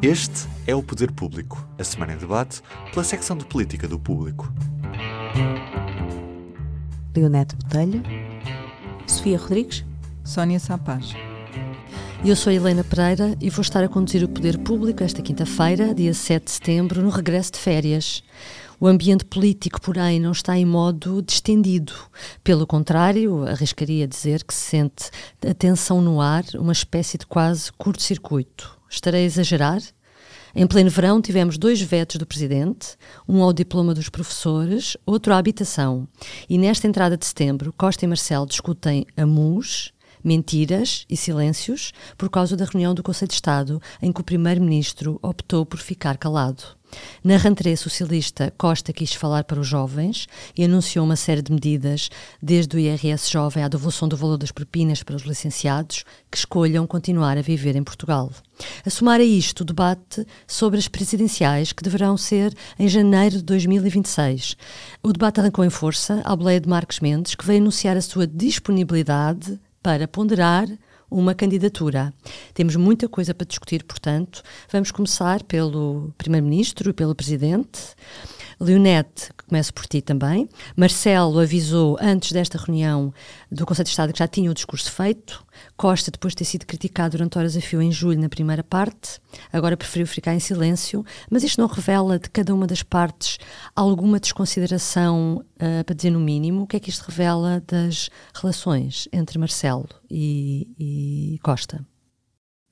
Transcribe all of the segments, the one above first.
Este é o Poder Público, a semana em debate pela secção de política do Público. Leonete Botelho, Sofia Rodrigues, Sónia Sapaz. Eu sou Helena Pereira e vou estar a conduzir o Poder Público esta quinta-feira, dia 7 de setembro, no regresso de férias. O ambiente político, porém, não está em modo distendido. Pelo contrário, arriscaria dizer que se sente a tensão no ar, uma espécie de quase curto-circuito. Estarei a exagerar? Em pleno verão, tivemos dois vetos do Presidente, um ao diploma dos professores, outro à habitação. E nesta entrada de setembro, Costa e Marcelo discutem a MUS, mentiras e silêncios por causa da reunião do Conselho de Estado em que o Primeiro-Ministro optou por ficar calado. Na rentrée socialista, Costa quis falar para os jovens e anunciou uma série de medidas, desde o IRS jovem à devolução do valor das propinas para os licenciados que escolham continuar a viver em Portugal. A somar a isto o debate sobre as presidenciais que deverão ser em janeiro de 2026. O debate arrancou em força à boleia de Marcos Mendes, que veio anunciar a sua disponibilidade para ponderar uma candidatura. Temos muita coisa para discutir, portanto, vamos começar pelo Primeiro-Ministro e pelo Presidente. Leonete, começo por ti também. Marcelo avisou antes desta reunião do Conselho de Estado que já tinha o discurso feito. Costa, depois de ter sido criticado durante horas a fio em julho na primeira parte, agora preferiu ficar em silêncio. Mas isto não revela de cada uma das partes alguma desconsideração, uh, para dizer no mínimo? O que é que isto revela das relações entre Marcelo e, e Costa?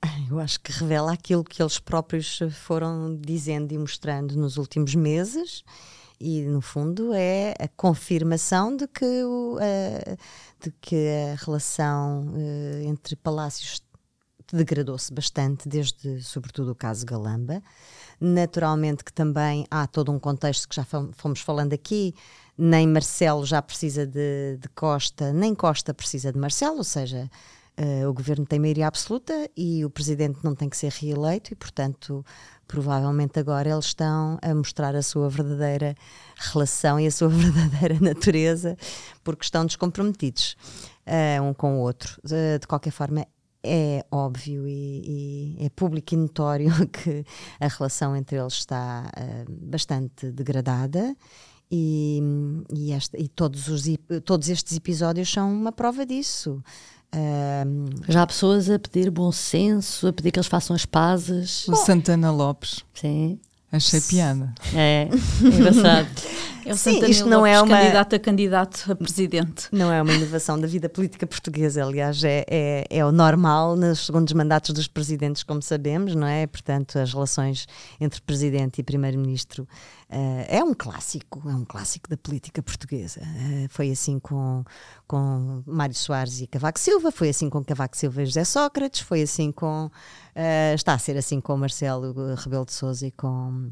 Eu acho que revela aquilo que eles próprios foram dizendo e mostrando nos últimos meses e no fundo é a confirmação de que, o, a, de que a relação uh, entre palácios degradou-se bastante desde sobretudo o caso Galamba. Naturalmente que também há todo um contexto que já fomos falando aqui. Nem Marcelo já precisa de, de Costa nem Costa precisa de Marcelo ou seja Uh, o governo tem maioria absoluta e o presidente não tem que ser reeleito, e, portanto, provavelmente agora eles estão a mostrar a sua verdadeira relação e a sua verdadeira natureza, porque estão descomprometidos uh, um com o outro. Uh, de qualquer forma, é óbvio e, e, é público e notório que a relação entre eles está bastante degradada. E, e, e todos, os, todos estes episódios são uma prova disso. Um, Já há pessoas a pedir bom senso, a pedir que eles façam as pazes. O Santana Lopes. Sim. Achei piada. É, engraçado. É o Sim, Santana isto não Lopes, é uma candidato a candidato a presidente. Não é uma inovação da vida política portuguesa, aliás, é, é, é, o normal nos segundos mandatos dos presidentes, como sabemos, não é? Portanto, as relações entre presidente e primeiro-ministro uh, é um clássico, é um clássico da política portuguesa. Uh, foi assim com, com Mário Soares e Cavaco Silva, foi assim com Cavaco Silva e José Sócrates, foi assim com. Uh, está a ser assim com Marcelo Rebelo de Souza e com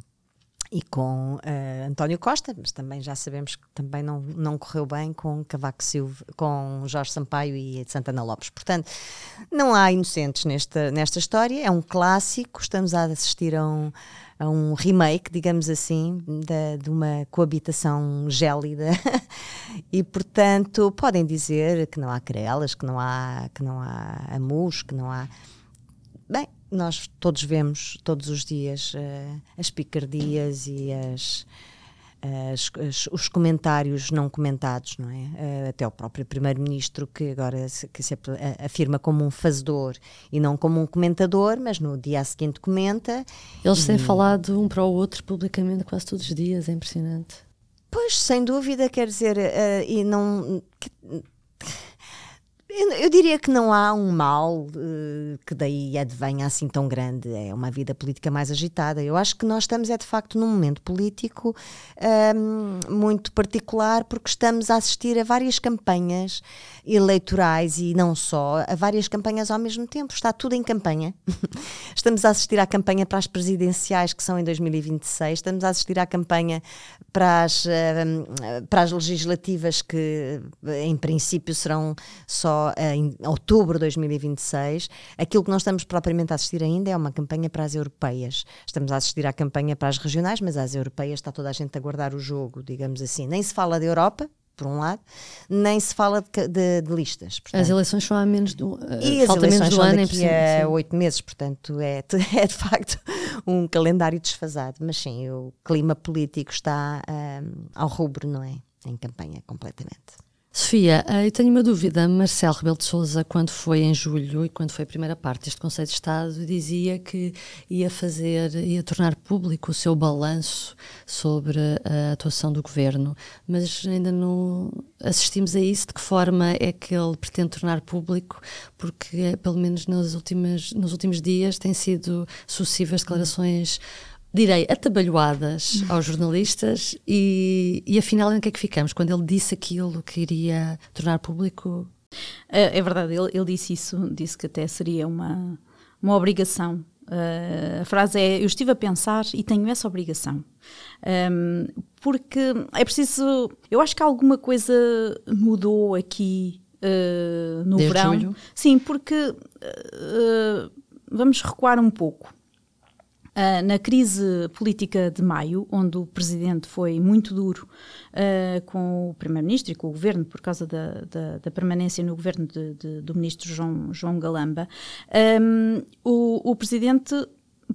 e com uh, António Costa, mas também já sabemos que também não, não correu bem com Cavaco Silva, com Jorge Sampaio e Santana Lopes. Portanto, não há inocentes nesta, nesta história, é um clássico, estamos a assistir a um, a um remake, digamos assim, de, de uma coabitação gélida e, portanto, podem dizer que não há querelas, que não há, que não há amus, que não há... Nós todos vemos todos os dias uh, as picardias e as, as, as, os comentários não comentados, não é? Uh, até o próprio primeiro-ministro que agora se, que se afirma como um fazedor e não como um comentador, mas no dia seguinte comenta. Eles e... têm falado um para o outro publicamente quase todos os dias, é impressionante. Pois, sem dúvida, quer dizer, uh, e não. Que, eu, eu, diria que não há um mal uh, que daí advenha assim tão grande. É uma vida política mais agitada. Eu acho que nós estamos, é de facto, num momento político um, ehm, muito particular, porque estamos a assistir a várias campanhas eleitorais e não só, a várias campanhas ao mesmo tempo. Está tudo em campanha. estamos a assistir à campanha para as presidenciais, que são em 2026. Estamos a assistir à campanha para as, uh, para as legislativas, que em princípio serão só em outubro de 2026. Aquilo que nós estamos propriamente a assistir ainda é uma campanha para as europeias. Estamos a assistir à campanha para as regionais, mas às europeias está toda a gente a guardar o jogo, digamos assim. Nem se fala da Europa, por um lado, nem se fala de, de, de listas. Portanto. As eleições são há menos do uh, e falta as menos do ano, daqui a oito meses, portanto é, é de facto um calendário desfasado. Mas sim, o clima político está um, ao rubro, não é? Em campanha completamente. Sofia, eh, eu tenho uma dúvida. Marcelo Rebelo de Sousa, quando foi em julho e quando foi a primeira parte deste Conselho de Estado, dizia que ia fazer, ia tornar público o seu balanço sobre a atuação do governo, mas ainda não assistimos a isso. De que forma é que ele pretende tornar público? Porque, eh, pelo menos nas últimas, nos últimos dias, têm sido sucessivas declarações direi, atabalhoadas aos jornalistas e, e afinal em que é que ficamos? Quando ele disse aquilo que iria tornar público? É, é verdade, ele, ele, disse isso, disse que até seria uma, uma obrigação. Uh, a frase é: Eu estive a pensar e tenho essa obrigação. Um, porque é preciso. Eu acho que alguma coisa mudou aqui uh, no Desde verão. Julho. Sim, porque uh, vamos recuar um pouco. Uh, na crise política de maio, onde o presidente foi muito duro uh, com o primeiro-ministro e com o governo, por causa da, da, da permanência no governo de, de, do ministro João, João Galamba, um, o, o presidente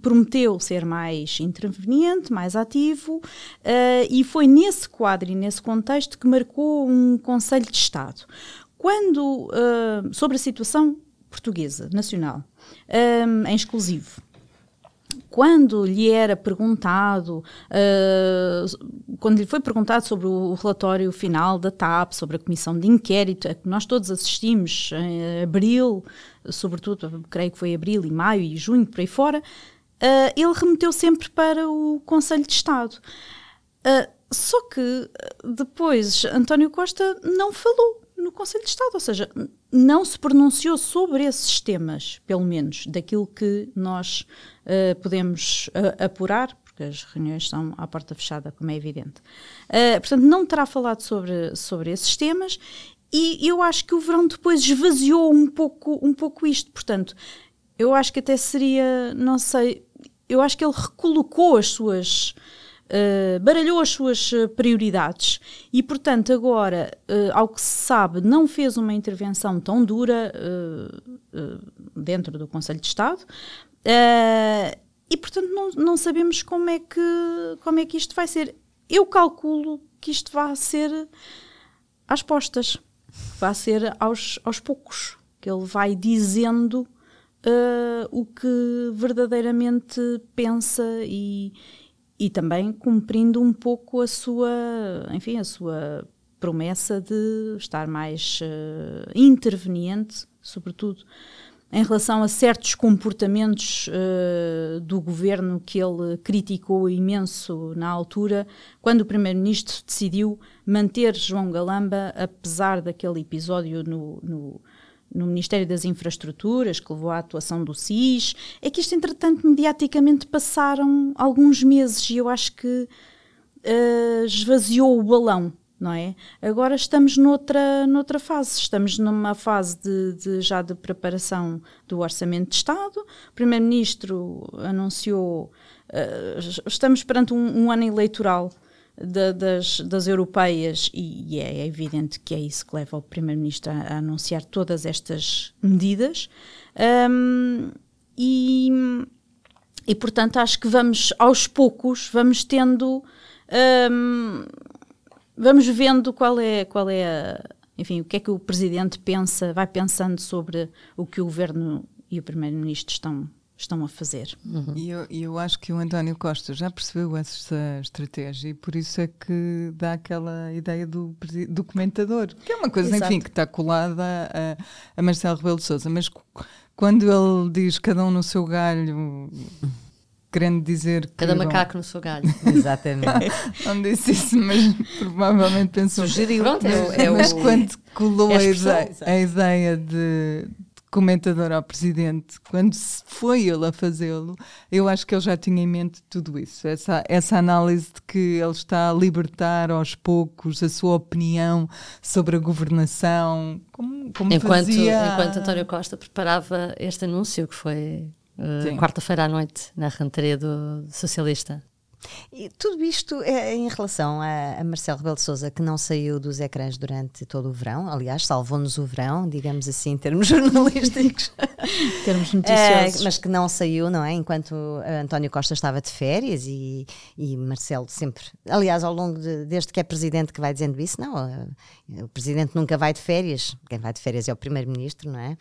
prometeu ser mais interveniente, mais ativo, uh, e foi nesse quadro e nesse contexto que marcou um Conselho de Estado. Quando, uh, sobre a situação portuguesa, nacional, um, em exclusivo, quando lhe era perguntado, uh, quando lhe foi perguntado sobre o relatório final da TAP, sobre a comissão de inquérito, a que nós todos assistimos em abril, sobretudo, creio que foi abril e maio e junho, por aí fora, uh, ele remeteu sempre para o Conselho de Estado. Uh, só que depois António Costa não falou no Conselho de Estado, ou seja, não se pronunciou sobre esses temas, pelo menos daquilo que nós uh, podemos uh, apurar, porque as reuniões são à porta fechada, como é evidente. Uh, portanto, não terá falado sobre, sobre esses temas e eu acho que o verão depois esvaziou um pouco, um pouco isto. Portanto, eu acho que até seria, não sei, eu acho que ele recolocou as suas uh, baralhou as suas eh, prioridades e, portanto, agora, uh, ao que se sabe, não fez uma intervenção tão dura uh, dentro do Conselho de Estado. e, portanto, não, não sabemos como é, que, como é que isto vai ser. Eu calculo que isto vai ser às postas, vai ser aos, aos poucos, que ele vai dizendo o que verdadeiramente pensa e, e também cumprindo um pouco a sua, enfim, a sua promessa de estar mais uh, interveniente, sobretudo em relação a certos comportamentos uh, do governo que ele criticou imenso na altura, quando o primeiro-ministro decidiu manter João Galamba, apesar daquele episódio no, no no Ministério das Infraestruturas, que levou à atuação do SIS, é que isto, entretanto, mediaticamente passaram alguns meses e eu acho que uh, esvaziou o balão, não é? Agora estamos noutra, noutra fase, estamos numa fase de, de já de preparação do Orçamento de Estado. O Primeiro-Ministro anunciou, uh, estamos perante um, um ano eleitoral da, das, das europeias, e, e, é evidente que é isso que leva o Primeiro-Ministro a, a, anunciar todas estas medidas. Um, e, e, portanto, acho que vamos, aos poucos, vamos tendo. Um, vamos vendo qual é, qual é a, enfim, o que é que o Presidente pensa, vai pensando sobre o que o Governo e o Primeiro-Ministro estão estão a fazer. Uhum. E eu, eu, acho que o António Costa já percebeu essa estratégia e por isso é que dá aquela ideia do, do comentador, que é uma coisa, Exato. enfim, que está colada a, a Marcelo Rebelo de Sousa, mas quando ele diz cada um no seu galho querendo dizer que. Cada macaco no seu galho. Exatamente. não disse isso, mas provavelmente pensou. Sugeriu. Pronto, é, é mas o, quando colou é a, a, ideia, a, ideia, de, comentador ao presidente, quando foi ele a fazê-lo, eu acho que ele já tinha em mente tudo isso. Essa, essa análise de que ele está a libertar aos poucos a sua opinião sobre a governação, como, como enquanto, fazia... Enquanto António Costa preparava este anúncio, que foi uh, quarta-feira à noite, na rentrée do Socialista. E tudo isto é em relação a, a Marcelo Rebelo de Sousa, que não saiu dos ecrãs durante todo o verão, aliás, salvou-nos o verão, digamos assim, em termos jornalísticos. termos noticiosos. É, mas que não saiu, não é? Enquanto António Costa estava de férias e, e Marcelo sempre. Aliás, ao longo de, desde que é presidente que vai dizendo isso, não, o presidente nunca vai de férias, quem vai de férias é o primeiro-ministro, não é?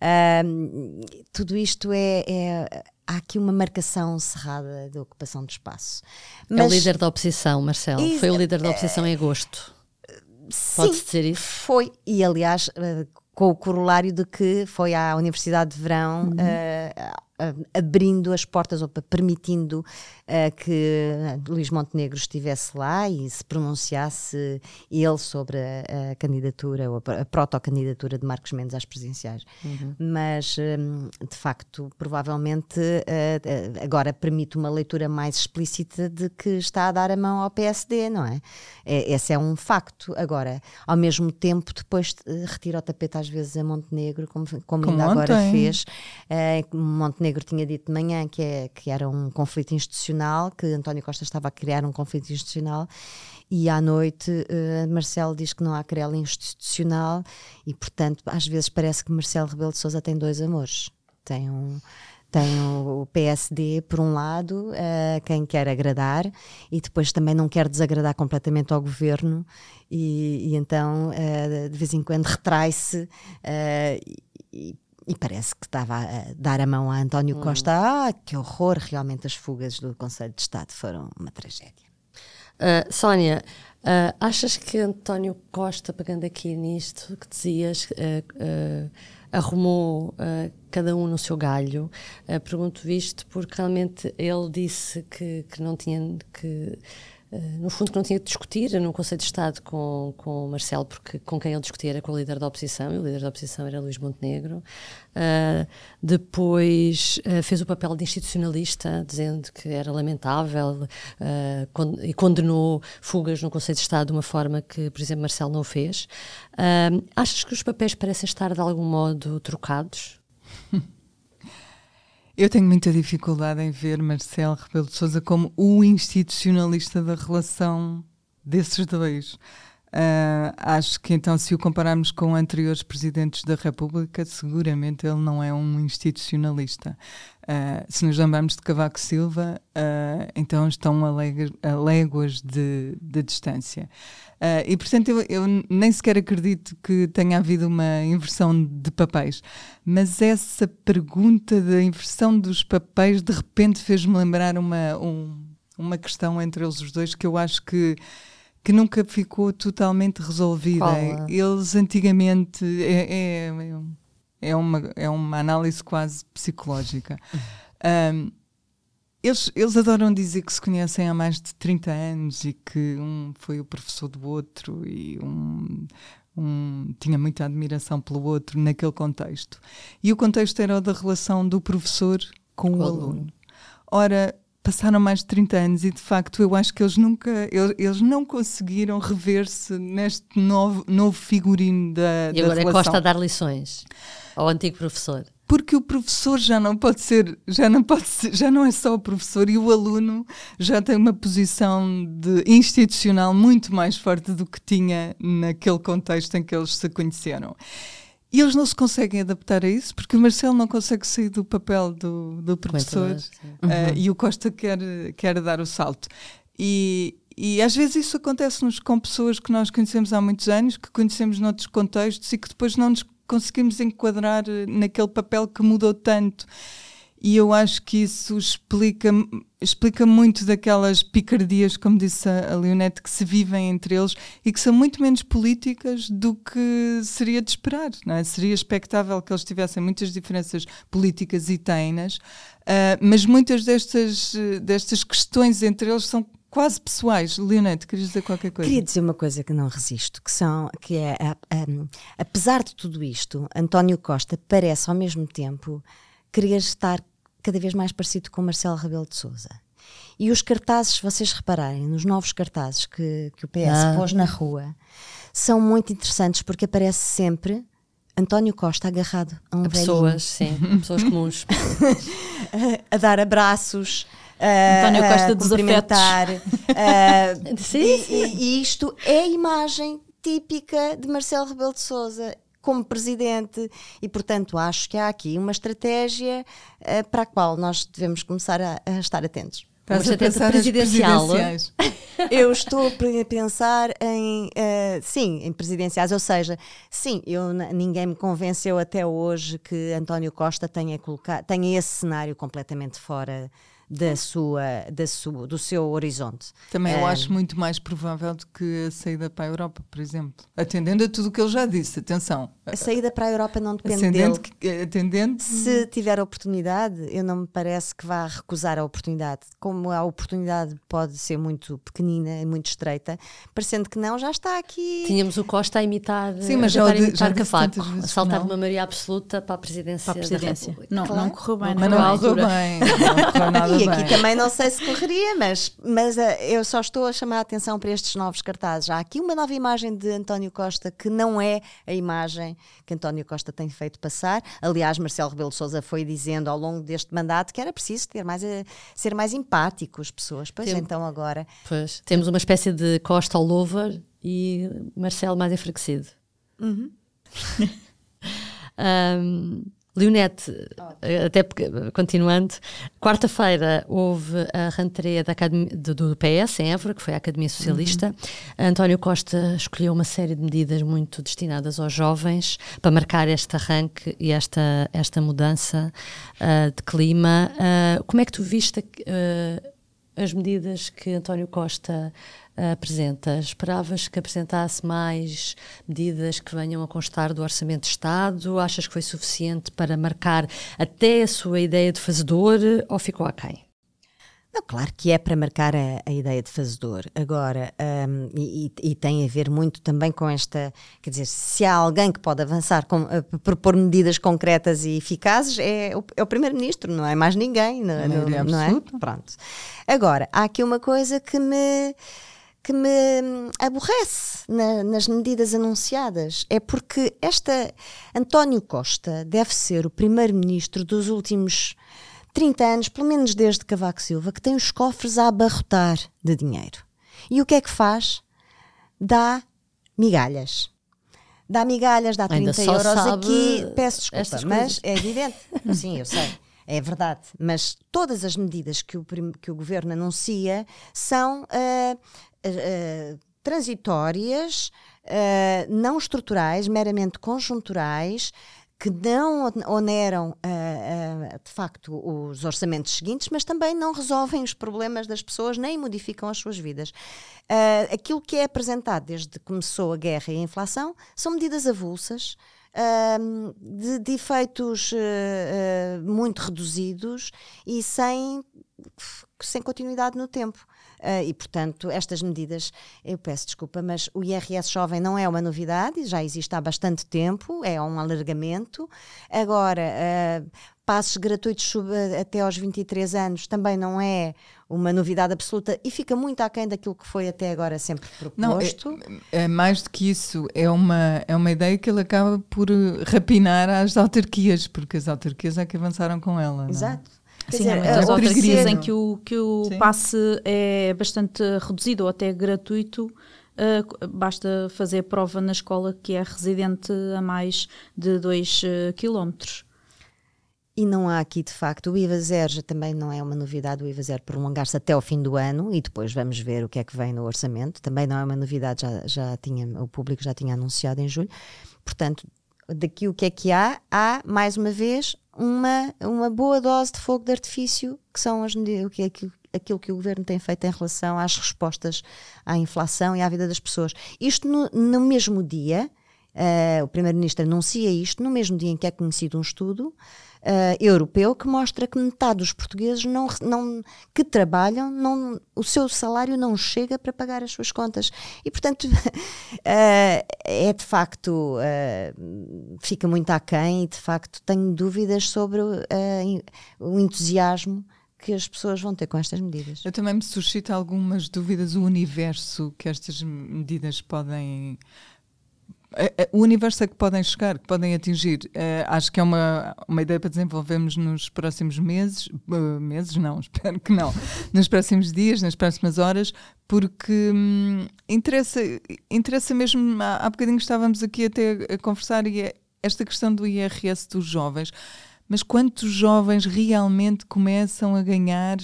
Uh, tudo isto é, é há aqui uma marcação cerrada da ocupação do espaço. Mas, é o líder da oposição, Marcelo. Foi o líder da oposição em agosto. Pode-se dizer isso? Foi, e aliás, eh, com o corolário de que foi à Universidade de Verão uhum. uh, abrindo as portas ou permitindo que Luís Montenegro estivesse lá e se pronunciasse ele sobre a, a candidatura ou a, protocandidatura de Marcos Mendes às presidenciais. Uhum. Mas, um, de facto, provavelmente uh, agora permite uma leitura mais explícita de que está a dar a mão ao PSD, não é? é esse é um facto. Agora, ao mesmo tempo, depois retira o tapete às vezes a Montenegro, como, como, como ainda agora fez. Montenegro tinha dito de manhã que, é, que era um conflito institucional, que António Costa estava a criar um conflito institucional, e à noite uh, Marcelo diz que não há querela institucional, e portanto, às vezes parece que Marcelo Rebelo de Souza tem dois amores. Tem um tem o PSD por um lado, uh, quem quer agradar, e depois também não quer desagradar completamente ao governo, e, e então uh, de vez em quando retrai-se uh, e, e parece que estava a dar a mão a António hum. Costa. Ah, que horror! Realmente as fugas do Conselho de Estado foram uma tragédia. Uh, Sónia, uh, achas que António Costa, pegando aqui nisto que dizias, uh, arrumou cada um no seu galho? pergunto isto porque realmente ele disse que, que não tinha que no fundo, que não tinha de discutir no Conselho de Estado com, com o Marcelo, porque com quem ele discutia era com o líder da oposição, e o líder da oposição era Luís Montenegro. Uh, depois uh, fez o papel de institucionalista, dizendo que era lamentável uh, e condenou fugas no Conselho de Estado de uma forma que, por exemplo, Marcelo não fez. achas que os papéis parecem estar de algum modo trocados? Eu tenho muita dificuldade em ver Marcelo Rebelo de Sousa como o institucionalista da relação desses dois. Uh, acho que então, se o compararmos com anteriores presidentes da República, seguramente ele não é um institucionalista. Uh, se nos lembrarmos de Cavaco Silva, uh, então estão a, a léguas de, de distância. E portanto, eu, eu, nem sequer acredito que tenha havido uma inversão de papéis, mas essa pergunta da inversão dos papéis de repente fez-me lembrar uma, um, uma questão entre eles os dois que eu acho que que nunca ficou totalmente resolvida. Qual? Eles antigamente é, é, é, uma, é uma análise quase psicológica. Um, eles, eles adoram dizer que se conhecem há mais de 30 anos e que um foi o professor do outro e um, um, tinha muita admiração pelo outro naquele contexto. E o contexto era o da relação do professor com o, o aluno. aluno. Ora, passaram mais de 30 anos e de facto eu acho que eles nunca eles, eles não conseguiram rever-se neste novo, novo figurino da, e agora da relação. é Costa a dar lições ao antigo professor porque o professor já não pode ser, já não pode ser, já não é só o professor e o aluno já tem uma posição de institucional muito mais forte do que tinha naquele contexto em que eles se conheceram. E eles não se conseguem adaptar a isso porque o Marcelo não consegue sair do papel do, do professor uh, e o Costa quer, quer dar o salto. E, e às vezes isso acontece-nos com pessoas que nós conhecemos há muitos anos, que conhecemos noutros contextos e que depois não nos conseguimos enquadrar eh, naquele papel que mudou tanto. E eu acho que isso explica, explica muito daquelas picardias, como disse a, Leonete, que se vivem entre eles e que são muito menos políticas do que seria de esperar. Não é? Seria expectável que eles tivessem muitas diferenças políticas e têm-nas, uh, mas muitas destas, destas questões entre eles são quase pessoais. Leonete, querias dizer qualquer coisa? Queria dizer uma coisa que não resisto, que são que é apesar de tudo isto, António Costa parece ao mesmo tempo querer estar cada vez mais parecido com Marcelo Rebelo de Sousa. E os cartazes, se vocês repararem, nos novos cartazes que, que o PS ah. pôs na rua, são muito interessantes porque aparece sempre António Costa agarrado a um a pessoas, sim, pessoas comuns. a, dar abraços, António Costa dos afetos. Uh, sim, e, sim. E, isto é a imagem típica de Marcelo Rebelo de Sousa como presidente e portanto acho que há aqui uma estratégia uh, para a qual nós devemos começar a, a estar atentos. Estás uma estratégia presidencial. eu estou a pensar em uh, sim, em presidenciais, ou seja, sim, eu, ninguém me convenceu até hoje que António Costa tenha, colocar, tenha esse cenário completamente fora da sua, da sua, do seu horizonte. Também eu acho muito mais provável do que a saída para a Europa, por exemplo. Atendendo a tudo o que ele já disse, atenção. A saída para a Europa não depende Ascendente, dele. Atendendo... Se tiver a oportunidade, eu não me parece que vá recusar a oportunidade. Como a oportunidade pode ser muito pequenina e muito estreita, parecendo que não, já está aqui. Tínhamos o Costa a imitar, Sim, mas a já, imitar já Cavaco, a saltar de uma maioria absoluta para a presidência, para a presidência. Não, claro. não correu bem. Mas não correu bem. Não correu nada e aqui também não sei se correria, mas, mas uh, eu só estou a chamar a atenção para estes novos cartazes. Há aqui uma nova imagem de António Costa que não é a imagem que António Costa tem feito passar. Aliás, Marcelo Rebelo de Sousa foi dizendo ao longo deste mandato que era preciso ter mais, uh, ser mais empático as pessoas. Pois Tem, então agora. Pois, temos uma espécie de Costa all over e Marcelo mais enfraquecido. Uhum. um, Leonete, até continuando, quarta-feira houve a rentrée do, do, PS em Évora, que foi a Academia Socialista. Uhum. António Costa escolheu uma série de medidas muito destinadas aos jovens para marcar este arranque e esta, esta mudança uh, de clima. Uh, como é que tu viste uh, as medidas que António Costa apresenta? Esperavas que apresentasse mais medidas que venham a constar do Orçamento de Estado? Achas que foi suficiente para marcar até a sua ideia de fazedor ou ficou aquém? Não, claro que é para marcar a, a ideia de fazedor. Agora, um, e, e, tem a ver muito também com esta. Quer dizer, se há alguém que pode avançar, com, uh, propor medidas concretas e eficazes, é o, é o Primeiro-Ministro, não é mais ninguém. Não, não, não é? Pronto. Agora, há aqui uma coisa que me que me hum, aborrece na, nas medidas anunciadas. É porque esta António Costa deve ser o primeiro-ministro dos últimos 30 anos, pelo menos desde Cavaco Silva, que tem os cofres a abarrotar de dinheiro. E o que é que faz? Dá migalhas. Dá migalhas, dá 30 euros aqui. Peço desculpa, mas é evidente. Sim, eu sei. É verdade, mas todas as medidas que o, que o governo anuncia são uh, uh, transitórias, uh, não estruturais, meramente conjunturais, que não oneram uh, de facto os orçamentos seguintes, mas também não resolvem os problemas das pessoas nem modificam as suas vidas. aquilo que é apresentado desde que começou a guerra e a inflação são medidas avulsas. de, de efeitos muito reduzidos e sem, sem continuidade no tempo. Uh, e, portanto, estas medidas, eu peço desculpa, mas o IRS jovem não é uma novidade, já existe há bastante tempo, é um alargamento. Agora, uh, passos gratuitos até aos 23 anos também não é uma novidade absoluta e fica muito aquém daquilo que foi até agora sempre proposto. Não, é, é, mais do que isso, é uma, é uma ideia que ele acaba por rapinar às autarquias, porque as autarquias é que avançaram com ela. É? Exato. Sim, dizer, há muitas autarquias em que o, que o passe é bastante reduzido ou até gratuito. Uh, basta fazer prova na escola que é residente a mais de 2 uh, ah, quilómetros. E não há aqui, de facto, o IVA zero já também não é uma novidade, o IVA zero prolongar-se até ao fim do ano e depois vamos ver o que é que vem no orçamento. Também não é uma novidade, já, já tinha, o público já tinha anunciado em julho. Portanto, daqui o que é que há? Há, mais uma vez, uma, uma boa dose de fogo de artifício, que são as, que, aquilo, aquilo que o governo tem feito em relação às respostas à inflação e à vida das pessoas. Isto no, no mesmo dia, uh, o Primeiro-Ministro anuncia isto, no mesmo dia em que é conhecido um estudo uh, europeu que mostra que metade dos portugueses não, não, que trabalham, não, o seu salário não chega para pagar as suas contas. E, portanto, uh, é de facto, uh, fica muito aquém e, de facto, tenho dúvidas sobre o entusiasmo que as pessoas vão ter com estas medidas. Eu também me suscito algumas dúvidas o universo que estas medidas podem o universo a que podem chegar, que podem atingir. Uh, acho que é uma, uma ideia para desenvolvermos nos próximos meses, uh, meses não, espero que não, nos próximos dias, nas próximas horas, porque hum, interessa, interessa mesmo, há, há bocadinho estávamos aqui até a conversar e é esta questão do IRS dos jovens, mas quantos jovens realmente começam a ganhar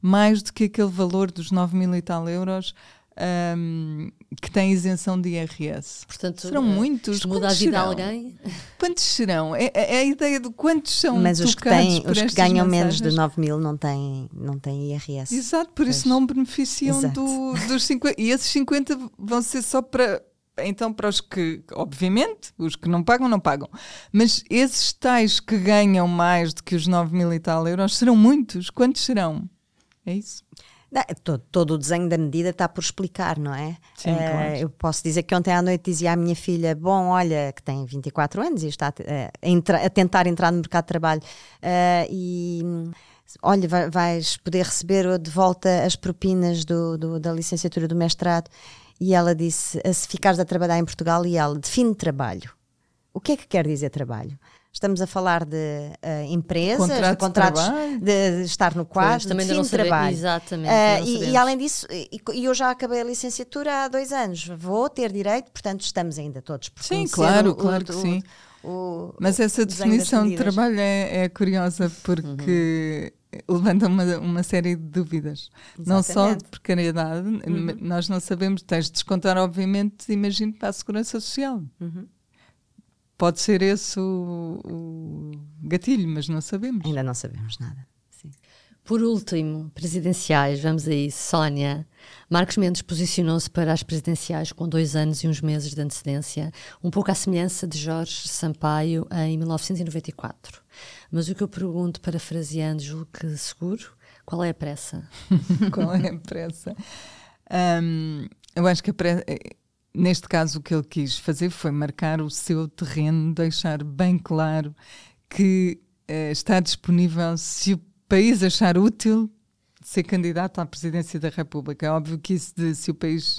mais do que aquele valor dos 9 mil e tal euros um, que têm isenção de IRS. Portanto, serão uh, muitos. Muda a vida serão? alguém? Quantos serão? É, é, a ideia de quantos são Mas os que, têm, os que ganham mensagens? menos de 9 mil não têm, não têm IRS. Exato, por pois. isso não beneficiam do, dos 50. E esses 50 vão ser só para. Então, para os que, obviamente, os que não pagam, não pagam. Mas esses tais que ganham mais do que os 9 mil e tal euros serão muitos. Quantos serão? É isso? Todo, todo, o desenho da medida está por explicar, não é? Sim, uh, claro. Eu posso dizer que ontem à noite dizia à minha filha: Bom, olha, que tem 24 anos e está a, eh, a, a tentar entrar no mercado de trabalho, uh, e olha, vai, vais poder receber de volta as propinas do, do, da licenciatura do mestrado. E ela disse: Se ficares a trabalhar em Portugal, e ela define trabalho. O que é que quer dizer trabalho? Estamos a falar de uh, empresas, Contrato de contratos de, de, estar no quadro, também de fim de trabalho. Exatamente. Uh, e, e, além disso, e, e, eu já acabei a licenciatura há dois anos, vou ter direito, portanto estamos ainda todos por Sim, claro, o, claro o, que o, sim. Mas essa definição de trabalho é, é curiosa porque uhum. levanta uma, uma série de dúvidas. Exatamente. Não só de precariedade, uhum. nós não sabemos, tens de descontar, obviamente, imagino, para a segurança social. Uhum. Pode ser esse o, o, gatilho, mas não sabemos. Ainda não sabemos nada. Sim. Por último, presidenciais, vamos aí, Sónia. Marcos Mendes posicionou-se para as presidenciais com dois anos e uns meses de antecedência, um pouco à semelhança de Jorge Sampaio em 1994. Mas o que eu pergunto, parafraseando, julgo que seguro, qual é a pressa? qual é a pressa? Um, eu acho que a pressa neste caso, o que ele quis fazer foi marcar o seu terreno, deixar bem claro que uh, está disponível se o país achar útil ser candidato à presidência da República. É óbvio que isso de se o país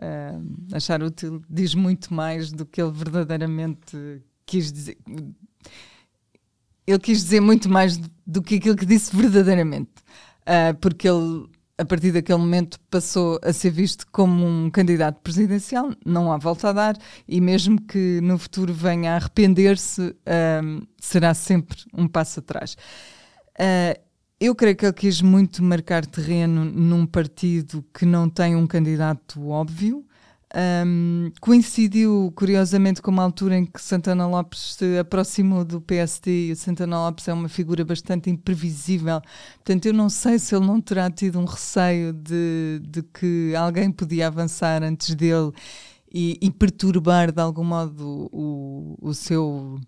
uh, achar útil diz muito mais do que ele verdadeiramente quis dizer. Ele quis dizer muito mais do que aquilo que disse verdadeiramente, uh, porque ele a partir daquele momento passou a ser visto como um candidato presidencial, não há volta a dar, e mesmo que no futuro venha a arrepender-se, um, será sempre um passo atrás. Uh, eu creio que ele quis muito marcar terreno num partido que não tem um candidato óbvio, um, coincidiu, curiosamente, com uma altura em que Santana Lopes se aproximou do PSD e Santana Lopes é uma figura bastante imprevisível. Portanto, eu não sei se ele não terá tido um receio de, de que alguém podia avançar antes dele e, e perturbar de algum modo o, o seu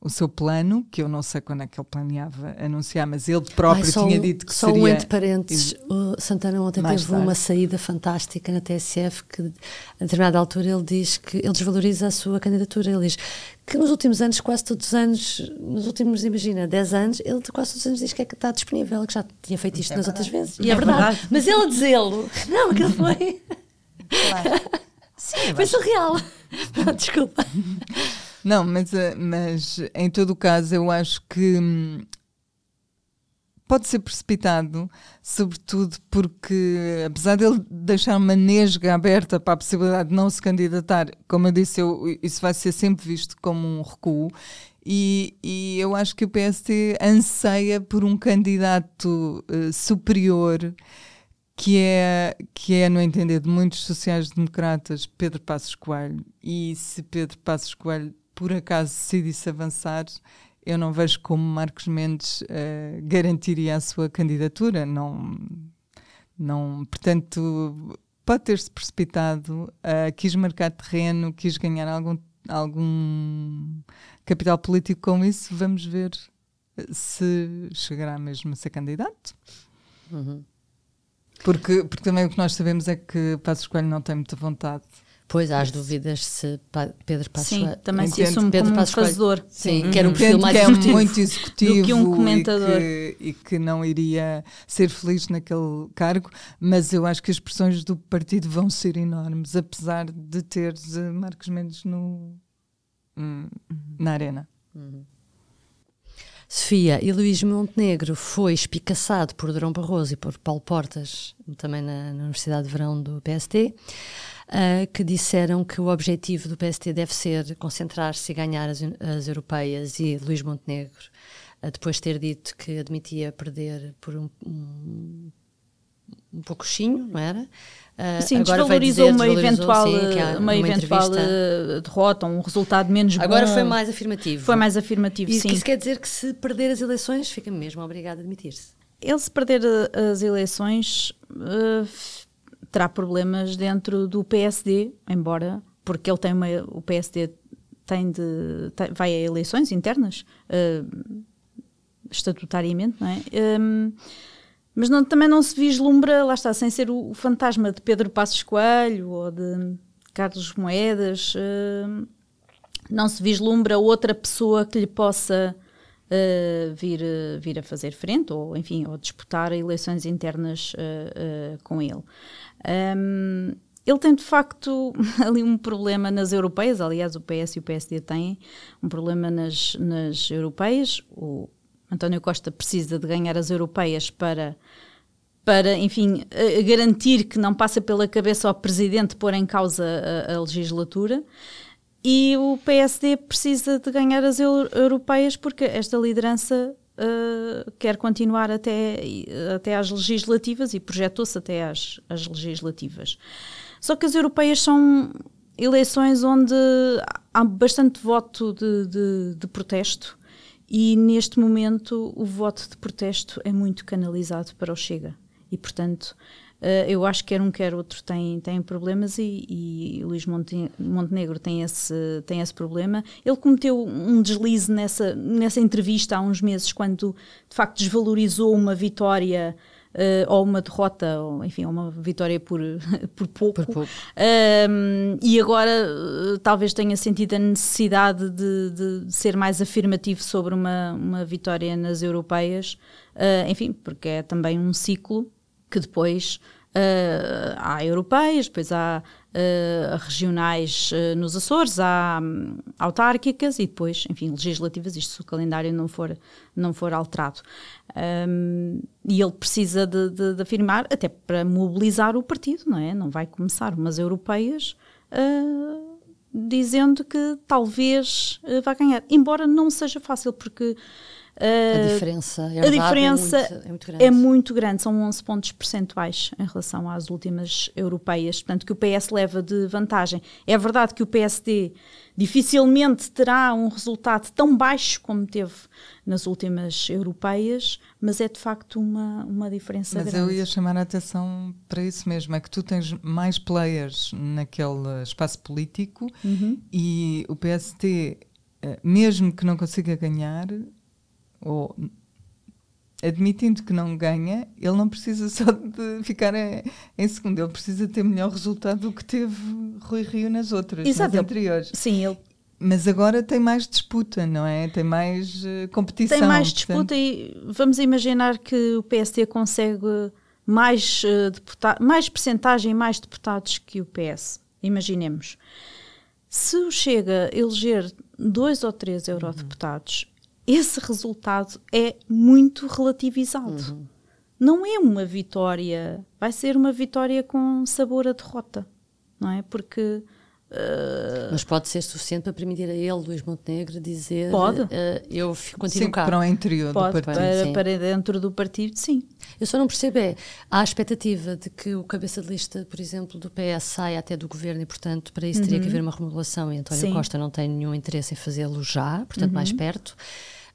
o seu plano, que eu não sei quando é que ele planeava anunciar, mas ele próprio Ai, tinha dito que só seria... Só um entre parênteses, o Santana ontem teve tarde. uma saída fantástica na TSF que a determinada altura ele diz que ele desvaloriza a sua candidatura, ele diz que nos últimos anos, quase todos os anos, nos últimos, imagina, 10 anos, ele quase todos os anos diz que, é que está disponível, que já tinha feito isto é nas verdade. outras vezes. E é, é verdade. verdade. Mas ele a dizê-lo, não, aquilo foi... Claro. Sim, foi surreal. Desculpa. Não, mas, eh, mas em todo o caso, eu acho que hum, pode ser precipitado, sobretudo porque, apesar dele deixar uma nesga aberta para a possibilidade de não se candidatar, como eu disse, eu, isso vai ser sempre visto como um recuo. E, e eu acho que o PST anseia por um candidato uh, superior que é, que é, no entender de muitos sociais-democratas, Pedro Passos Coelho. E se Pedro Passos Coelho por acaso decidisse avançar, eu não vejo como Marcos Mendes uh, garantiria a sua candidatura. Não, não, portanto, pode ter-se precipitado, uh, quis marcar terreno, quis ganhar algum, algum capital político com isso. Vamos ver se chegará mesmo a ser candidato. Uhum. Porque, porque também o que nós sabemos é que Passos Coelho não tem muita vontade Pois, há as dúvidas se Pedro Passos Sim, também se assume Pedro como um fazedor. Sim, Sim, que era um perfil mais que é muito executivo do que um comentador. E que, e que, não iria ser feliz naquele cargo, mas eu acho que as pressões do partido vão ser enormes, apesar de ter Marcos Mendes no, hum, na arena. Uhum. Sofia e Luís Montenegro foi espicaçado por Durão Barroso e por Paulo Portas, também na, na Universidade de Verão do PST uh, que disseram que o objetivo do PST deve ser concentrar-se e ganhar as, as europeias e Luís Montenegro, uh, depois de ter dito que admitia perder por um, um, um pouquinho, não era? Uh, sim, agora desvalorizou, dizer, uma eventual, sim, uma, uma eventual derrota, um resultado menos agora bom. Agora foi mais afirmativo. Foi mais afirmativo, e sim. Isso quer dizer que se perder as eleições, fica mesmo obrigado a admitir-se. Ele se perder as eleições, uh, terá problemas dentro do PSD, embora, porque ele tem uma, o PSD tem de, tem, vai a eleições internas, uh, estatutariamente, não é? Um, mas não, também não se vislumbra, lá está, sem ser o, o, fantasma de Pedro Passos Coelho ou de Carlos Moedas, uh, não se vislumbra outra pessoa que lhe possa uh, vir, vir a fazer frente ou, enfim, ou disputar eleições internas uh, com ele. Um, ele tem de facto ali um problema nas europeias, aliás, o PS e o PSD têm um problema nas, nas europeias. O António Costa precisa de ganhar as europeias para, para enfim, garantir que não passa pela cabeça ao presidente pôr em causa a, a legislatura. E o PSD precisa de ganhar as europeias porque esta liderança uh, quer continuar até, até às legislativas e projetou-se até às, às legislativas. Só que as europeias são eleições onde há bastante voto de, de, de protesto e neste momento o voto de protesto é muito canalizado para o Chega. E, portanto, Uh, eu acho que quer um quer outro tem, tem problemas e, e Luís Montenegro tem esse, tem esse problema. Ele cometeu um deslize nessa, nessa entrevista há uns meses, quando de facto desvalorizou uma vitória. Uh, ou uma derrota, ou enfim, uma vitória por, por pouco. Por pouco. Uh, e agora uh, talvez tenha sentido a necessidade de, de, ser mais afirmativo sobre uma, uma vitória nas europeias, uh, enfim, porque é também um ciclo que depois uh, há europeias, depois há uh, regionais uh, nos Açores, há um, autárquicas e depois, enfim, legislativas, isto se o calendário não for, não for alterado. Um, e ele precisa de, de, de, afirmar, até para mobilizar o partido, não é? Não vai começar umas europeias dizendo que talvez vá ganhar, embora não seja fácil, porque a ah, diferença, a, a diferença é, muito, é, muito grande. é muito grande, são 11 pontos percentuais em relação às últimas europeias, portanto que o PS leva de vantagem. É verdade que o PSD dificilmente terá um resultado tão baixo como teve nas últimas europeias, mas é de facto uma, uma diferença mas grande. Mas eu ia chamar a atenção para isso mesmo, é que tu tens mais players naquele espaço político uhum. e o PST, eh, mesmo que não consiga ganhar, ou admitindo que não ganha, ele não precisa só de ficar em, em, segundo, ele precisa ter melhor resultado do que teve Rui Rio nas outras, Exato. nas anteriores. Sim, ele mas agora tem mais disputa, não é? Tem mais uh, competição. Tem mais disputa e vamos imaginar que o PSD consegue mais, uh, deputa mais percentagem, mais deputados que o PS. Imaginemos. Se o Chega eleger dois ou três eurodeputados, esse resultado é muito relativizado. Uhum. Não é uma vitória, vai ser uma vitória com sabor a derrota, não é? Porque Uh, Mas pode ser suficiente para permitir a ele, Luís Montenegro, dizer pode. Uh, eu continuo sim, cá. para o interior pode, do partido. Para, para, dentro do partido, sim. Eu só não percebo é, há a expectativa de que o cabeça de lista, por exemplo, do PS saia até do governo e, portanto, para isso teria que uhum. haver uma remodelação e António sim. Costa não tem nenhum interesse em fazê-lo já, portanto, uhum. mais perto.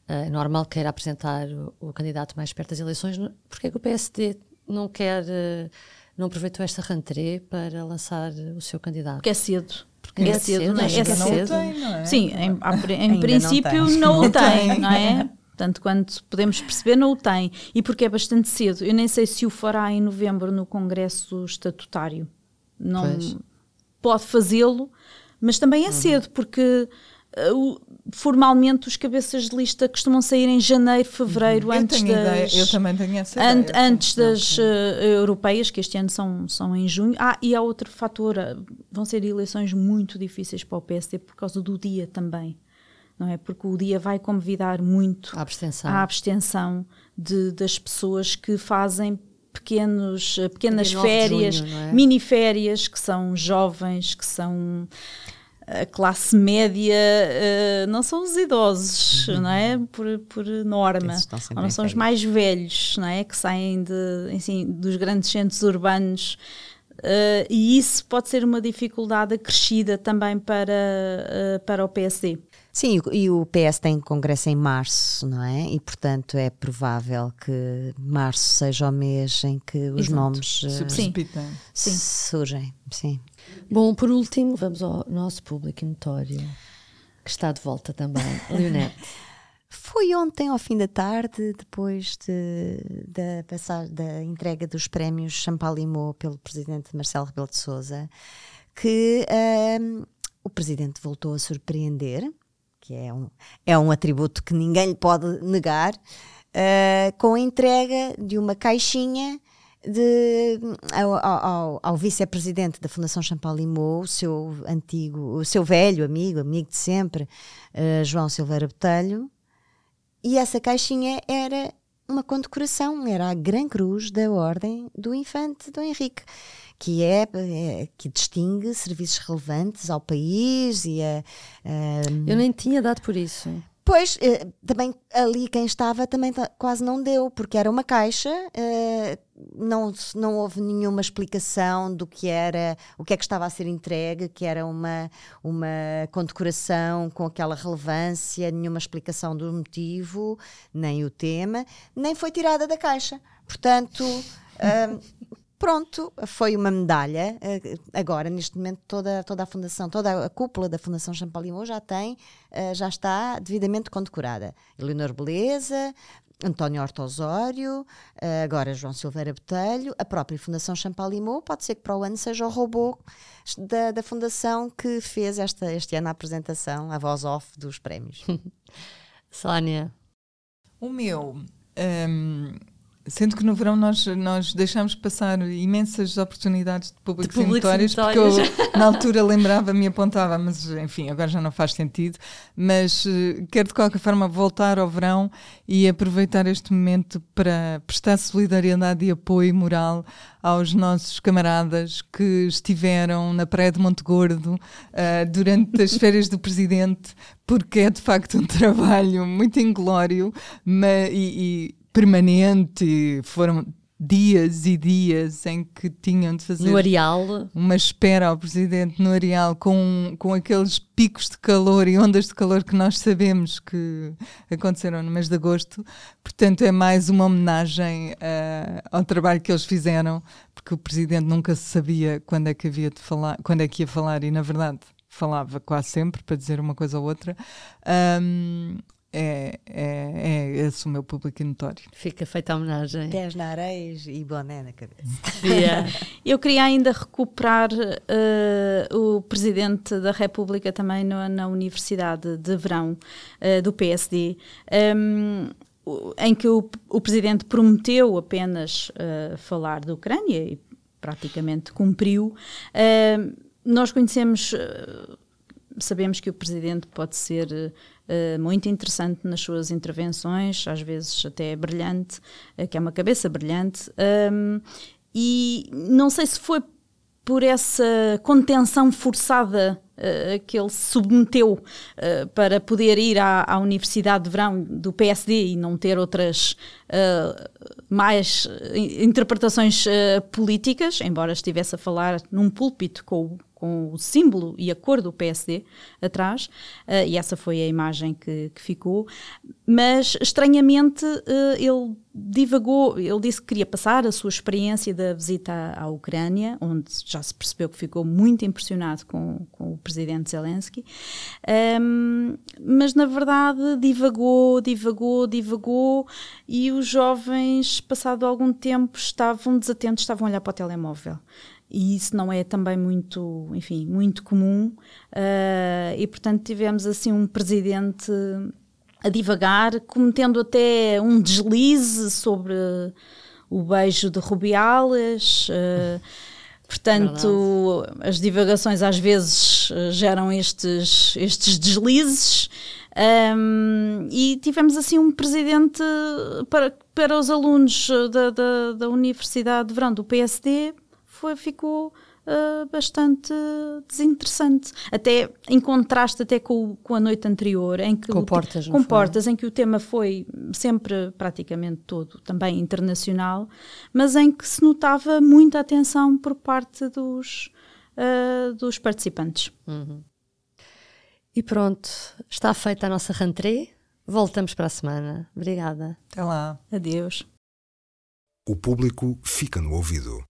É normal queira apresentar o, o, candidato mais perto das eleições. Porquê é que o PSD não quer, uh, não aproveitou esta rentrée para lançar o seu candidato? Porque é cedo. Porque é, é cedo, cedo, não é? É cedo. Tem, não é? Sim, em, em princípio não, não, o tem, não é? Portanto, quando podemos perceber, não o tem. E porque é bastante cedo. Eu nem sei se o fará em novembro no Congresso Estatutário. Não, pode fazê-lo, mas também é uhum. cedo, porque uh, formalmente os cabeças de lista costumam sair em janeiro, fevereiro, uhum. antes eu das. Ideia, eu também tenho essa an ideia. Antes das uh, europeias, que este ano são, são em junho. Ah, e há outro fator: vão ser eleições muito difíceis para o PSD por causa do dia também. Não é? Porque o dia vai convidar muito à abstenção, à abstenção de, das pessoas que fazem pequenos, pequenas férias, junho, é? mini férias, que são jovens, que são a classe média, uh, não são os idosos, uhum. não é? Por, por norma. Ou não são os mais velhos, não é? Que saem de, assim, dos grandes centros urbanos. Uh, e isso pode ser uma dificuldade acrescida também para, uh, para o PSD. Sim, e o PS tem congresso em março, não é? E portanto é provável que março seja o mês em que os Exato. nomes uh, sim. surgem. Sim. Bom, por último, vamos ao nosso público notório, que está de volta também, Leonete. Foi ontem, ao fim da tarde, depois de, da, passagem, da entrega dos prémios Champalimau pelo presidente Marcelo Rebelo de Souza, que um, o presidente voltou a surpreender que é um, é um atributo que ninguém lhe pode negar, uh, com a entrega de uma caixinha de, ao, ao, ao vice-presidente da Fundação Champalimau, o seu antigo, o seu velho amigo, amigo de sempre, uh, João Silveira Botelho, e essa caixinha era uma condecoração, era a Gran Cruz da Ordem do Infante Dom Henrique que é, é, que distingue serviços relevantes ao país e a, a, Eu nem tinha dado por isso. Pois, eh, também ali quem estava também quase não deu, porque era uma caixa, eh, não, não houve nenhuma explicação do que era, o que é que estava a ser entregue, que era uma, uma condecoração com aquela relevância, nenhuma explicação do motivo, nem o tema, nem foi tirada da caixa. Portanto, eh, pronto, foi uma medalha. Eh, agora, neste momento, toda, toda a fundação, toda a cúpula da Fundação Champalimau já tem, eh, já está devidamente condecorada. Eleonor Beleza, António Horta Osório, eh, agora João Silveira Botelho, a própria Fundação Champalimau, pode ser que para o ano seja o robô da, da Fundação que fez esta, este ano a apresentação, a voz off dos prémios. Sónia. O meu... Um Sendo que no verão nós, nós deixámos passar imensas oportunidades de públicos notórios, porque eu na altura lembrava-me e apontava, mas enfim, agora já não faz sentido. Mas uh, quero de qualquer forma voltar ao verão e aproveitar este momento para prestar solidariedade e apoio moral aos nossos camaradas que estiveram na Praia de Monte Gordo uh, durante as férias do Presidente, porque é de facto um trabalho muito inglório mas, e, e permanente, foram dias e dias em que tinham de fazer no areal. uma espera ao presidente no areal com, com aqueles picos de calor e ondas de calor que nós sabemos que aconteceram no mês de agosto. Portanto, é mais uma homenagem uh, ao trabalho que eles fizeram, porque o presidente nunca sabia quando é que havia de falar, quando é que ia falar e na verdade falava quase sempre para dizer uma coisa ou outra. Um, é, é, é esse o meu público notório. Fica feita a homenagem. Pés na areia e boné na cabeça. Yeah. Eu queria ainda recuperar uh, o Presidente da República também no, na Universidade de Verão uh, do PSD, um, em que o, o Presidente prometeu apenas uh, falar da Ucrânia e praticamente cumpriu. nós conhecemos sabemos que o presidente pode ser uh, muito interessante nas suas intervenções, às vezes até brilhante, uh, que é uma cabeça brilhante, um, e não sei se foi por essa contenção forçada uh, que ele se submeteu uh, para poder ir à, à, Universidade de Verão do PSD e não ter outras uh, mais interpretações políticas, embora estivesse a falar num púlpito com o com o símbolo e a cor do PSD atrás, uh, e essa foi a imagem que, que ficou. Mas, estranhamente, uh, ele divagou, ele disse que queria passar a sua experiência da visita à, à Ucrânia, onde já se percebeu que ficou muito impressionado com, com o presidente Zelensky, um, mas na verdade divagou, divagou, divagou, e os jovens, passado algum tempo, estavam desatentos, estavam a olhar para o telemóvel e isso não é também muito, enfim, muito comum. Uh, e portanto tivemos assim um presidente a divagar, cometendo até um deslize sobre o beijo de Rubiales. Uh, portanto, Verdade. as divagações às vezes geram estes, estes deslizes. Um, e tivemos assim um presidente para, para os alunos da, da, da Universidade de Verão do PSD, foi, ficou uh, bastante desinteressante. Até em contraste até com, com a noite anterior, em que com portas, com portas em que o tema foi sempre praticamente todo também internacional, mas em que se notava muita atenção por parte dos, uh, dos participantes. Uhum. E pronto, está feita a nossa rentrée. Voltamos para a semana. Obrigada. Até lá. Adeus. O público fica no ouvido.